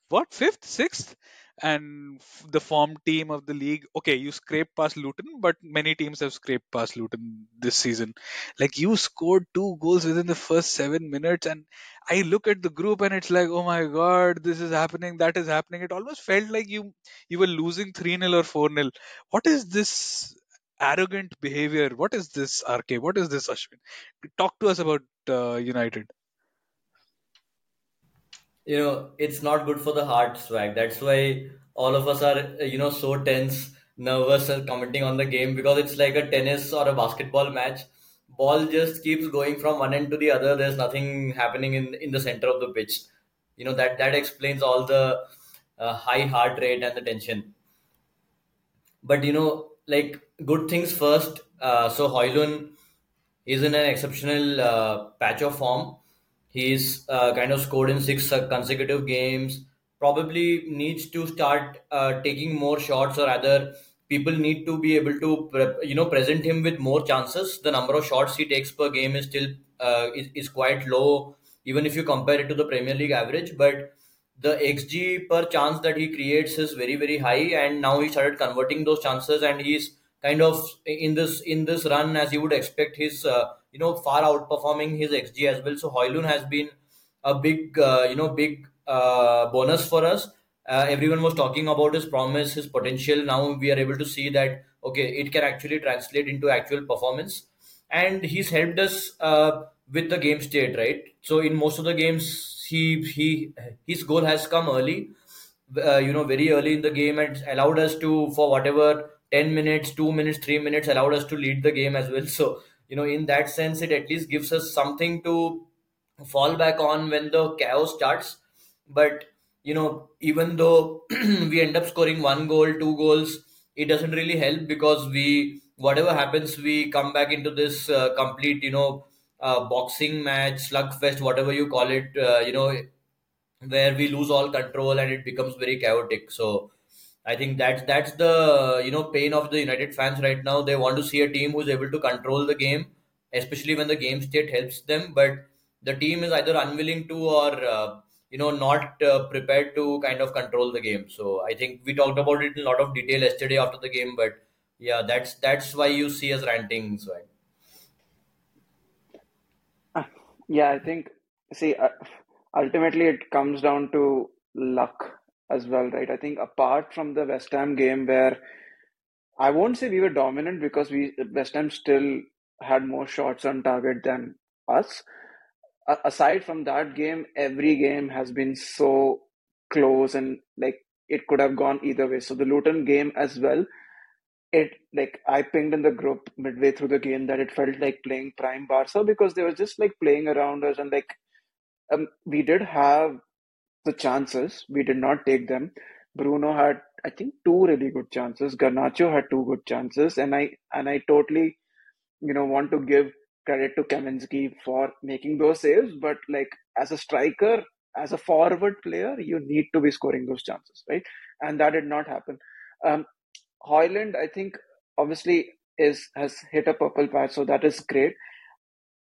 what fifth, sixth, and f- the form team of the league. Okay, you scraped past Luton, but many teams have scraped past Luton this season. Like you scored two goals within the first seven minutes, and I look at the group and it's like, oh my god, this is happening, that is happening. It almost felt like you you were losing 3 nil or 4 nil. What is this arrogant behavior? What is this, RK? What is this, Ashwin? Talk to us about uh, United. you know it's not good for the heart swag that's why all of us are you know so tense nervous commenting on the game because it's like a tennis or a basketball match ball just keeps going from one end to the other there's nothing happening in in the center of the pitch you know that that explains all the uh, high heart rate and the tension but you know, like good things first. Uh, so Højlund is in an exceptional uh, patch of form. He's uh, kind of scored in six consecutive games. Probably needs to start uh, taking more shots, or rather, people need to be able to you know present him with more chances. The number of shots he takes per game is still uh, is, is quite low, even if you compare it to the Premier League average. But the xg per chance that he creates is very very high and now he started converting those chances and he's kind of in this in this run as you would expect he's uh, you know far outperforming his xg as well so Højlund has been a big uh, you know big uh, bonus for us uh, everyone was talking about his promise his potential. Now we are able to see that okay it can actually translate into actual performance. And he's helped us uh, with the game state right? So in most of the games he he his goal has come early uh, you know very early in the game and allowed us to for whatever 10 minutes 2 minutes 3 minutes allowed us to lead the game as well. So you know in that sense it at least gives us something to fall back on when the chaos starts. But you know even though we end up scoring one goal two goals it doesn't really help because we whatever happens we come back into this uh, complete you know uh, boxing match slugfest whatever you call it uh, you know where we lose all control and it becomes very chaotic. So i think that's that's the you know pain of the united fans right now. They want to see a team who's able to control the game especially when the game state helps them. But the team is either unwilling to or uh, you know not uh, prepared to kind of control the game so i think we talked about it in a lot of detail yesterday after the game but yeah that's that's why you see us ranting so Ah, Yeah, I think, see, uh, ultimately it comes down to luck as well, right? I think apart from the West Ham game where I won't say we were dominant because we West Ham still had more shots on target than us. Aside from that game, every game has been so close and like it could have gone either way. So the Luton game as well, it like I pinged in the group midway through the game that it felt like playing prime Barca because they were just like playing around us and like um, we did have the chances, we did not take them. Bruno had, I think, two really good chances. Garnacho had two good chances, and I and I totally, you know, want to give credit to Kaminski for making those saves. But like as a striker, as a forward player, you need to be scoring those chances, right? And that did not happen. Um, Højlund, I think, obviously is has hit a purple patch, so that is great.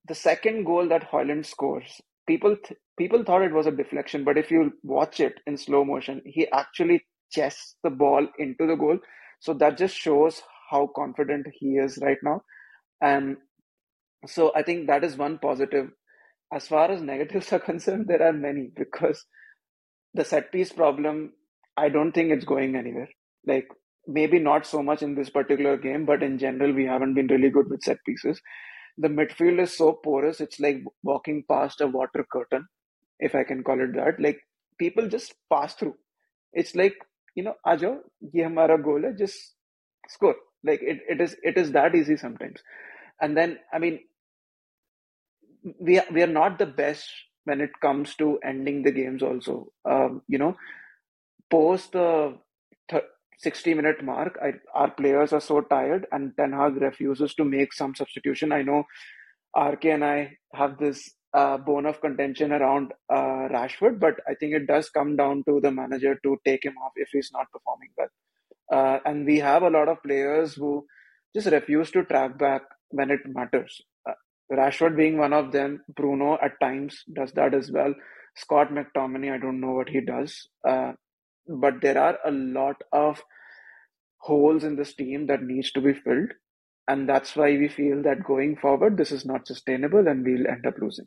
The second goal that Højlund scores, people th- people thought it was a deflection, but if you watch it in slow motion, he actually chests the ball into the goal. So that just shows how confident he is right now. And so I think that is one positive. As far as negatives are concerned, there are many because the set piece problem, I don't think it's going anywhere. Like maybe not so much in this particular game, but in general, we haven't been really good with set pieces. The midfield is so porous, it's like walking past a water curtain, if I can call it that. Like people just pass through. It's like, you know, Ajo, ye goal just score. Like it, it is it is that easy sometimes. And then I mean we are, we are not the best when it comes to ending the games also. Um, you know, post the 60 minute mark, I, our players are so tired, and Ten Hag refuses to make some substitution. I know RK and I have this uh, bone of contention around uh, Rashford, but I think it does come down to the manager to take him off if he's not performing well. Uh, and we have a lot of players who just refuse to track back when it matters. Rashford being one of them, Bruno at times does that as well. Scott McTominay, I don't know what he does. Uh, but there are a lot of holes in this team that needs to be filled and that's why we feel that going forward this is not sustainable and we'll end up losing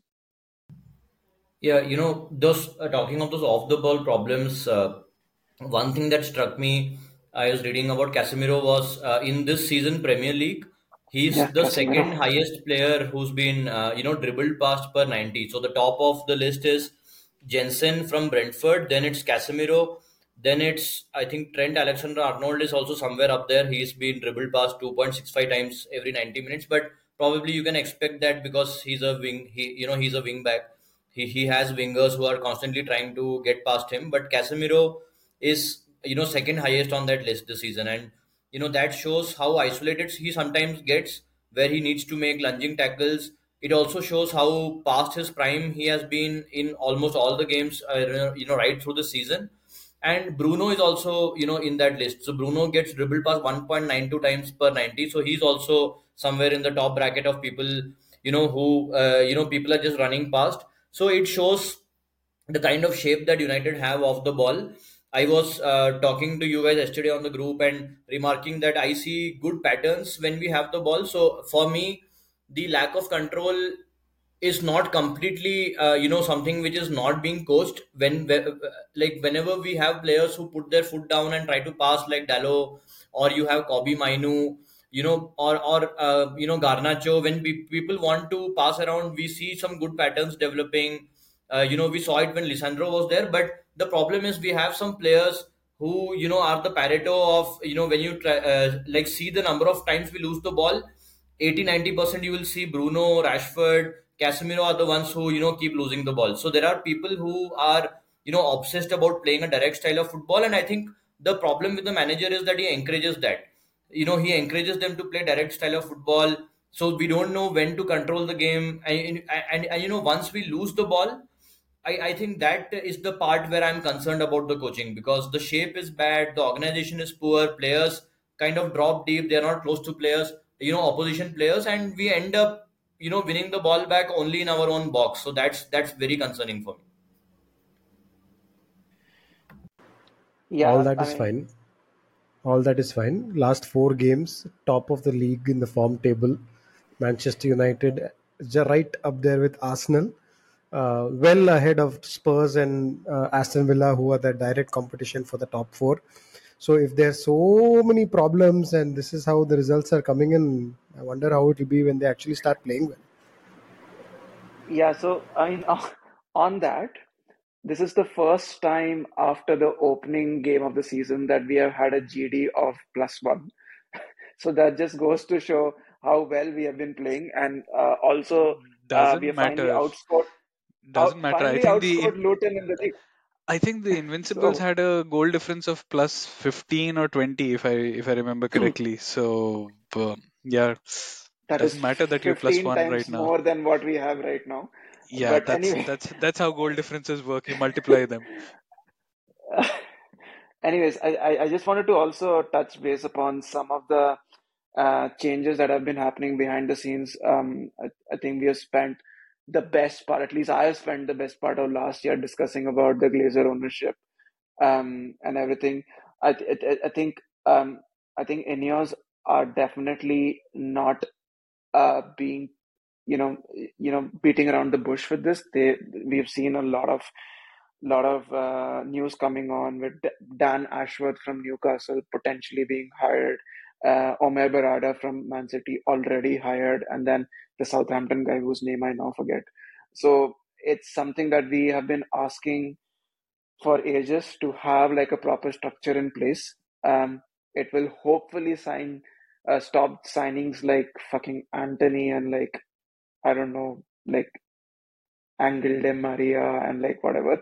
yeah you know those uh, talking of those off the ball problems uh, one thing that struck me i was reading about casemiro was uh, in this season premier league he's yeah, the second highest player who's been uh, you know dribbled past per 90 so the top of the list is jensen from brentford then it's casemiro then it's I think Trent Alexander Arnold is also somewhere up there. He's been dribbled past 2.65 times every 90 minutes, but probably you can expect that because he's a wing. He you know he's a wing back. He he has wingers who are constantly trying to get past him. But Casemiro is you know second highest on that list this season, and you know that shows how isolated he sometimes gets where he needs to make lunging tackles. It also shows how past his prime he has been in almost all the games, uh, you know, right through the season and Bruno is also, you know, in that list. So Bruno gets dribbled past 1.92 times per 90. So he's also somewhere in the top bracket of people, you know, who, uh, you know, people are just running past. So it shows the kind of shape that United have off the ball. I was uh, talking to you guys yesterday on the group and remarking that I see good patterns when we have the ball. So for me, the lack of control is not completely uh, you know something which is not being coached when like whenever we have players who put their foot down and try to pass like Dalot or you have Kobbie Mainoo you know or or uh, you know Garnacho when people want to pass around we see some good patterns developing uh, you know we saw it when Lisandro was there but the problem is we have some players who you know are the Pareto of you know when you try, uh, like see the number of times we lose the ball 80 90% you will see Bruno Rashford Casemiro are the ones who you know keep losing the ball. So there are people who are you know obsessed about playing a direct style of football, and I think the problem with the manager is that he encourages that. You know, he encourages them to play direct style of football. So we don't know when to control the game, and and, and, and you know once we lose the ball, I, I think that is the part where I'm concerned about the coaching because the shape is bad, the organization is poor, players kind of drop deep, they're not close to players, you know, opposition players, and we end up you know winning the ball back only in our own box. So that's that's very concerning for me. Yeah all that I is mean, fine. All that is fine. Last four games top of the league in the form table manchester united is right up there with arsenal uh, well ahead of spurs and uh, aston villa who are the direct competition for the top four so if there's so many problems and this is how the results are coming in, I wonder how it will be when they actually start playing well. yeah so I mean on that this is the first time after the opening game of the season that we have had a GD of plus one. so that just goes to show how well we have been playing, and uh, also uh, Doesn't we have finally matter. outscored Doesn't matter. I think the Luton in the league. I think the Invincibles So had a goal difference of plus 15 or 20 if I if I remember correctly. So um, yeah, that is doesn't matter that you're plus 15 1 right times now. more than what we have right now. Yeah, But that's anyway, that's that's how goal differences work. You multiply them. anyways, I, I, I just wanted to also touch base upon some of the uh, changes that have been happening behind the scenes. Um, I, I think we have spent the best part, at least I have spent the best part of last year discussing about the Glazer ownership um, and everything. I, I, I think um, I think Ineos are definitely not uh, being you know you know beating around the bush with this. They we've seen a lot of lot of uh, news coming on with Dan Ashworth from Newcastle potentially being hired, uh, Omar Berrada from Man City already hired, and then the Southampton guy whose name I now forget. So it's something that we have been asking for ages to have like a proper structure in place. Um, it will hopefully sign uh, stop signings like fucking Antony and like I don't know like Angel Di Maria and like whatever.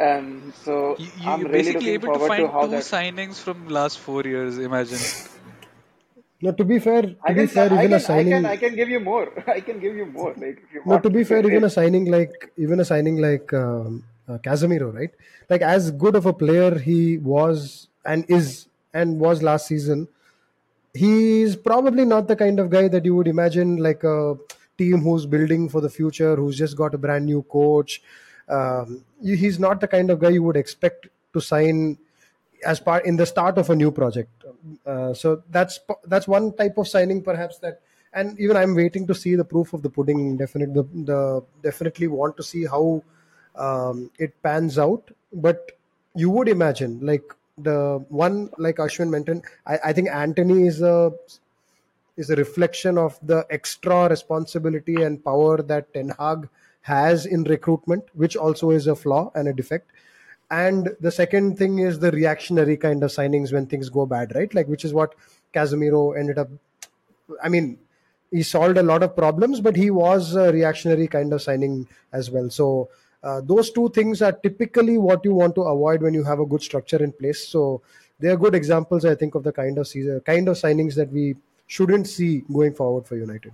Um, so You, you I'm you're really basically looking able to to how two that. signings from last four years. Imagine. No, to be fair, to I be can, fair, I even a can, I can. I can give you more. I can give you more. Like you No, to be fair, even a signing like even a signing like um, uh, Casemiro, right? Like as good of a player he was and is and was last season, he's probably not the kind of guy that you would imagine like a team who's building for the future, who's just got a brand new coach. Um, he's not the kind of guy you would expect to sign as part in the start of a new project. Uh, so that's that's one type of signing, perhaps that. And even I'm waiting to see the proof of the pudding. Definitely, the, the definitely want to see how um, it pans out. But you would imagine, like the one like Ashwin mentioned, I, I think Antony is a is a reflection of the extra responsibility and power that Ten Hag has in recruitment, which also is a flaw and a defect. And the second thing is the reactionary kind of signings when things go bad, right? Like, which is what Casemiro ended up. I mean, he solved a lot of problems, but he was a reactionary kind of signing as well. So, uh, those two things are typically what you want to avoid when you have a good structure in place. So, they are good examples, I think, of the kind of season, kind of signings that we shouldn't see going forward for United.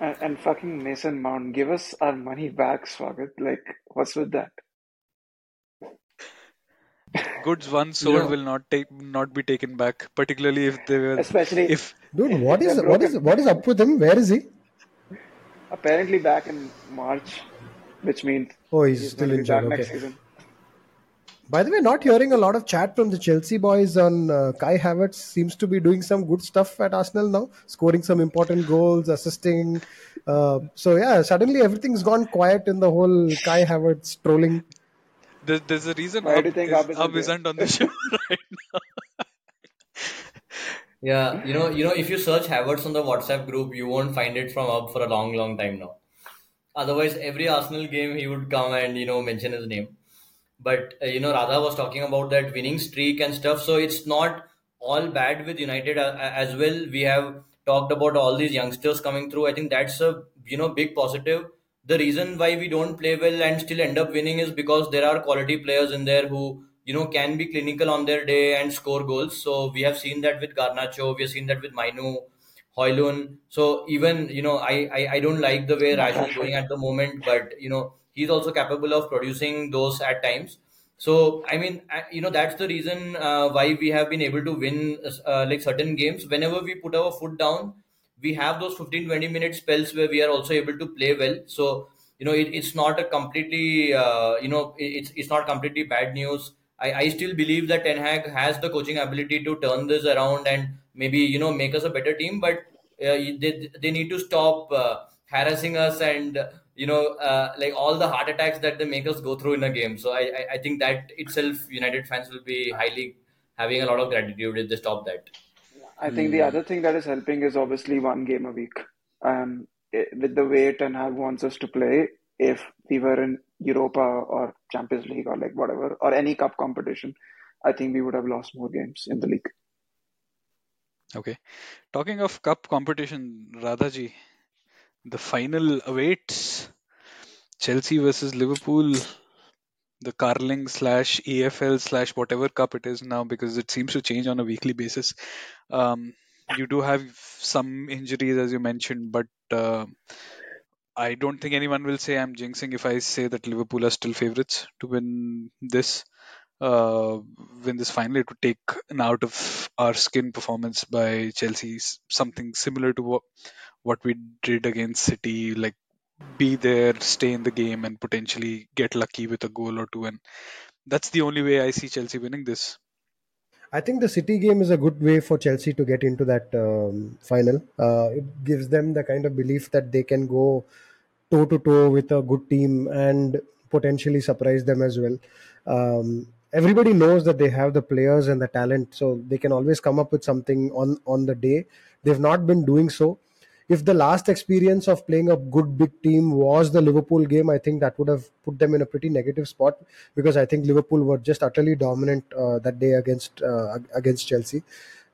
and, and fucking Mason Mount, give us our money back, Swagat. Like, what's with that? Goods once sold know, will not take not be taken back, particularly if they were Especially if Dude, if what is what is what is up with him? Where is he? Apparently back in March, which means Oh, he's he's still going to be injured. Okay. season. By the way, not hearing a lot of chat from the Chelsea boys on uh, Kai Havertz seems to be doing some good stuff at Arsenal now, scoring some important goals, assisting. Uh, so yeah, suddenly everything's gone quiet in the whole Kai Havertz trolling. There's, there's a reason Why do you think is Ab isn't Ab there? isn't on the show right now. yeah, you know, you know, if you search Havertz on the WhatsApp group, you won't find it from up for a long, long time now. Otherwise, every Arsenal game he would come and you know mention his name. But uh, you know, Radha was talking about that winning streak and stuff. So it's not all bad with United a- a- as well. We have talked about all these youngsters coming through. I think that's a you know big positive. The reason why we don't play well and still end up winning is because there are quality players in there who you know can be clinical on their day and score goals. So we have seen that with Garnacho. We have seen that with Mainoo. Højlund. So even you know, I, I I don't like the way Raju is going at the moment, but you know he's also capable of producing those at times. So I mean, you know that's the reason uh, why we have been able to win uh, like certain games. Whenever we put our foot down, we have those 15 20 minute spells where we are also able to play well. So you know it, it's not a completely uh, you know it- it's it's not completely bad news. I, I still believe that Ten Hag has the coaching ability to turn this around and maybe you know make us a better team but uh, they, they need to stop uh, harassing us and you know uh, like all the heart attacks that they make us go through in a game so I, I i think that itself united fans will be highly having a lot of gratitude if they stop that I think the other thing that is helping is obviously one game a week. Um, i- with the way Ten Hag wants us to play, if we were in Europa or Champions League or like whatever, or any cup competition, I think we would have lost more games in the league. Okay. Talking of cup competition, Radhaji, the final awaits Chelsea versus Liverpool. The Carling slash EFL slash whatever cup it is now because it seems to change on a weekly basis. Um, you do have some injuries as you mentioned, but uh, I don't think anyone will say I'm jinxing if I say that Liverpool are still favourites to win this. Uh, win this final, it would take an out of our skin performance by Chelsea, something similar to what what we did against City, like be there, stay in the game, and potentially get lucky with a goal or two. And that's the only way I see Chelsea winning this. I think the City game is a good way for Chelsea to get into that um, final. Uh, it gives them the kind of belief that they can go toe to toe with a good team and potentially surprise them as well. Um, everybody knows that they have the players and the talent, so they can always come up with something on on the day. They've not been doing so if the last experience of playing a good big team was the Liverpool game, I think that would have put them in a pretty negative spot because I think Liverpool were just utterly dominant uh, that day against uh, against Chelsea.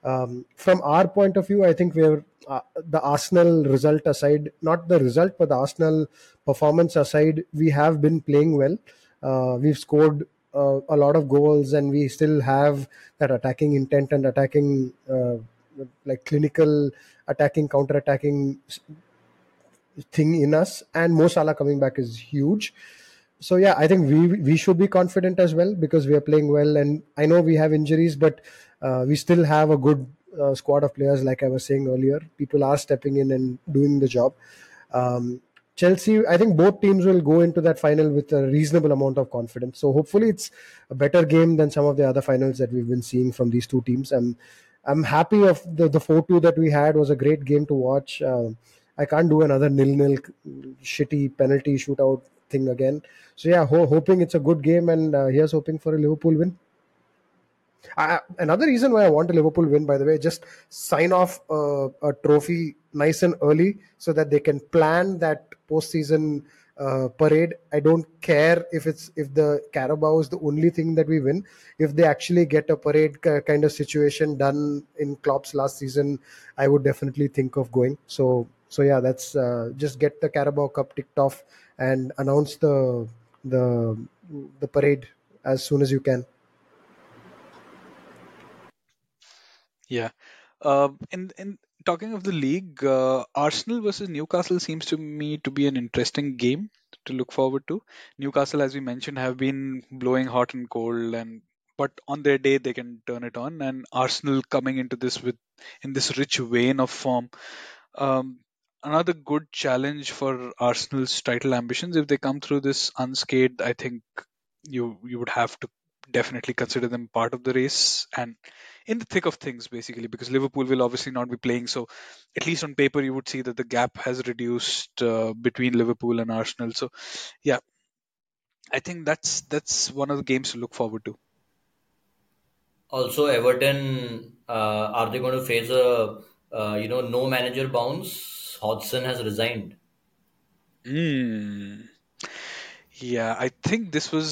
Um, from our point of view, I think we're uh, the Arsenal result aside, not the result, but the Arsenal performance aside, we have been playing well. Uh, we've scored uh, a lot of goals, and we still have that attacking intent and attacking uh, like clinical attacking, counter attacking thing in us. And Mo Salah coming back is huge. So yeah, I think we we should be confident as well because we are playing well. And I know we have injuries, but uh, we still have a good uh, squad of players. Like I was saying earlier, people are stepping in and doing the job. Um, Chelsea, I think both teams will go into that final with a reasonable amount of confidence. So hopefully, it's a better game than some of the other finals that we've been seeing from these two teams. I'm happy of the the four two that we had was a great game to watch. Uh, I can't do another nil nil shitty penalty shootout thing again. So yeah, ho- hoping it's a good game, and uh, here's hoping for a Liverpool win. I, another reason why I want a Liverpool win, by the way, just sign off uh, a trophy nice and early so that they can plan that postseason uh, parade. I don't care if it's if the Carabao is the only thing that we win. If they actually get a parade kind of situation done in Klopp's last season, I would definitely think of going. So so yeah, that's uh, just get the Carabao Cup ticked off and announce the the the parade as soon as you can. Yeah. Uh, in in talking of the league, uh, Arsenal versus Newcastle seems to me to be an interesting game to look forward to. Newcastle, as we mentioned, have been blowing hot and cold, and but on their day they can turn it on. And Arsenal coming into this with in this rich vein of form. Um, another good challenge for Arsenal's title ambitions. If they come through this unscathed, I think you you would have to definitely consider them part of the race and in the thick of things basically because liverpool will obviously not be playing. So at least on paper you would see that the gap has reduced uh, between liverpool and arsenal. So yeah. I think that's that's one of the games to look forward to. Also everton uh, are they going to face a uh, you know no manager bounce? Hodgson has resigned. Mm. Yeah, I think this was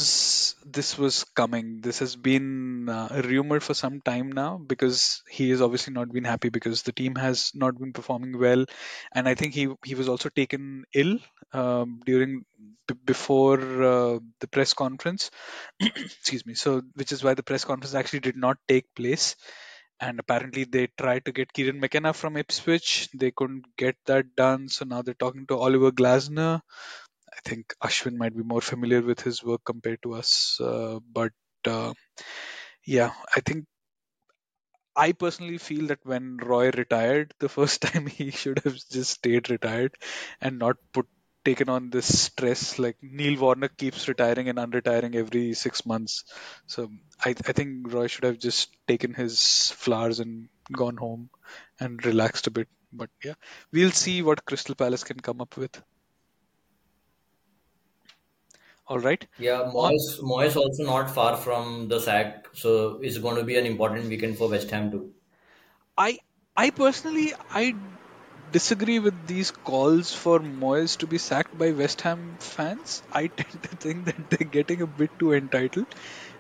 this was coming. This has been uh, rumored for some time now because he has obviously not been happy because the team has not been performing well, and I think he he was also taken ill um, during b- before uh, the press conference. Excuse me. So, which is why the press conference actually did not take place. And apparently, they tried to get Kieran McKenna from Ipswich. They couldn't get that done. So now they're talking to Oliver Glasner, I think Ashwin might be more familiar with his work compared to us. Uh, but uh, yeah, I think I personally feel that when Roy retired the first time, he should have just stayed retired and not put taken on this stress. Like Neil Warnock keeps retiring and unretiring every six months. So I, I think Roy should have just taken his flowers and gone home and relaxed a bit. But yeah, we'll see what Crystal Palace can come up with. All right. Yeah, Moyes, Moyes also not far from the sack, so it's going to be an important weekend for West Ham too. I I personally I disagree with these calls for Moyes to be sacked by West Ham fans. I tend to think that they're getting a bit too entitled.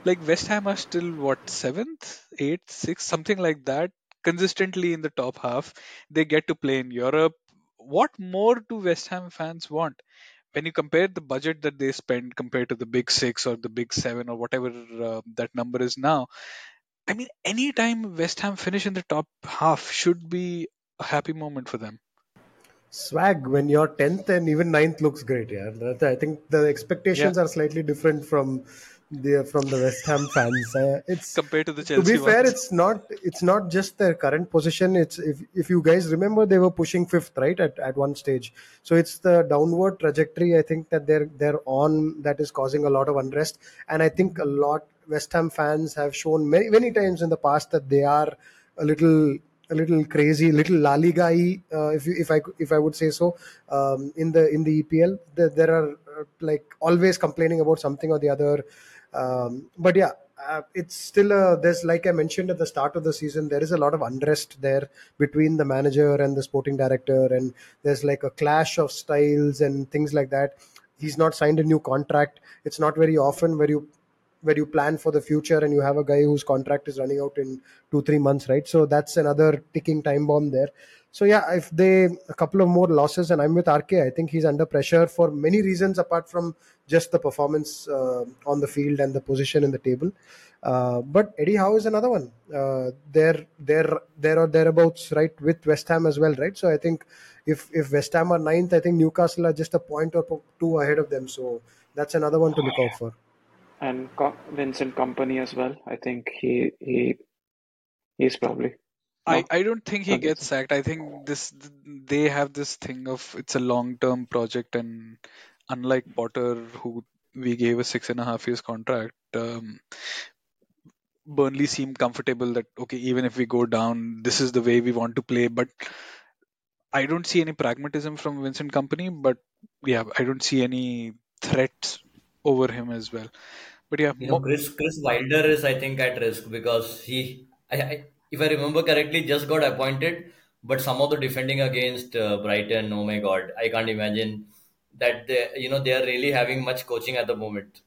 Like West Ham are still what seventh, eighth, sixth, something like that, consistently in the top half. They get to play in Europe. What more do West Ham fans want? When you compare the budget that they spend compared to the big six or the big seven or whatever uh, that number is now, I mean, any time West Ham finish in the top half should be a happy moment for them. Swag when you're tenth and even 9th looks great. Yeah, I think the expectations are slightly different from the from the West Ham fans. Uh, it's Compared to the Chelsea. to be fair, ones. it's not it's not just their current position. It's if if you guys remember, they were pushing fifth right at, at one stage. So it's the downward trajectory. I think that they're they're on that is causing a lot of unrest, and I think a lot West Ham fans have shown many many times in the past that they are a little a little crazy, little La Liga uh, if you, if I if I would say so. Um, in the in the EPL, there, there are uh, like always complaining about something or the other. Um, but yeah, uh, it's still a, there's like I mentioned at the start of the season, there is a lot of unrest there between the manager and the sporting director, and there's like a clash of styles and things like that. He's not signed a new contract. It's not very often where you where you plan for the future and you have a guy whose contract is running out in two three months right so that's another ticking time bomb there so yeah if they a couple of more losses and i'm with rk i think he's under pressure for many reasons apart from just the performance uh, on the field and the position in the table uh, but eddie howe is another one uh, they're they're they're or thereabouts right with west ham as well right so i think if if west ham are ninth i think newcastle are just a point or two ahead of them so that's another one to look out for and Vincent Kompany as well. I think he he he's probably. I, No? I don't think he Not gets sacked. I think this they have this thing of it's a long term project, and unlike Potter, who we gave a six and a half years contract, um, Burnley seemed comfortable that okay, even if we go down, this is the way we want to play. But I don't see any pragmatism from Vincent Kompany. But yeah, I don't see any threats over him as well. But yeah, You know, Chris Chris Wilder is, I think, at risk because he, I, I, if I remember correctly, just got appointed, but some of the defending against uh, Brighton, oh my God, I can't imagine that they, you know, they are really having much coaching at the moment.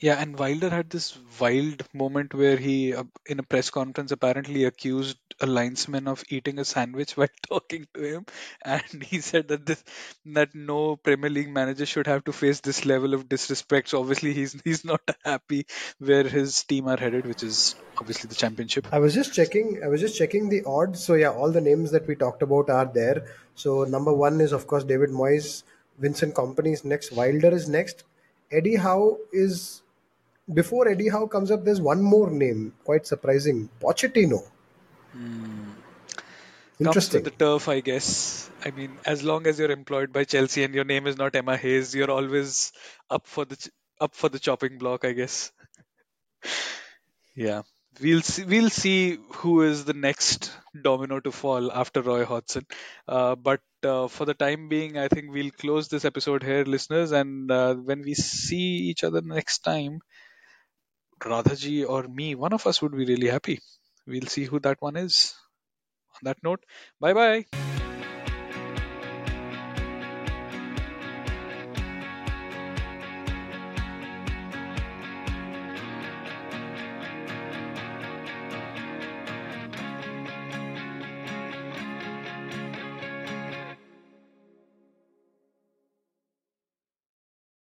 Yeah, and Wilder had this wild moment where he, uh, in a press conference, apparently accused a linesman of eating a sandwich while talking to him, and he said that this that no Premier League manager should have to face this level of disrespect. So obviously, he's he's not happy where his team are headed, which is obviously the championship. I was just checking. I was just checking the odds. So yeah, all the names that we talked about are there. So number one is of course David Moyes. Vincent Kompany is next. Wilder is next. Eddie Howe is before Eddie Howe comes up. There's one more name, quite surprising. Pochettino. Comes Interesting. with the turf, I guess. I mean, as long as you're employed by Chelsea and your name is not Emma Hayes, you're always up for the ch- up for the chopping block, I guess. Yeah, we'll see. We'll see who is the next domino to fall after Roy Hodgson. Uh, but uh, for the time being, I think we'll close this episode here, listeners. And uh, when we see each other next time, Radhaji or me, one of us would be really happy. We'll see who that one is. On that note, bye bye.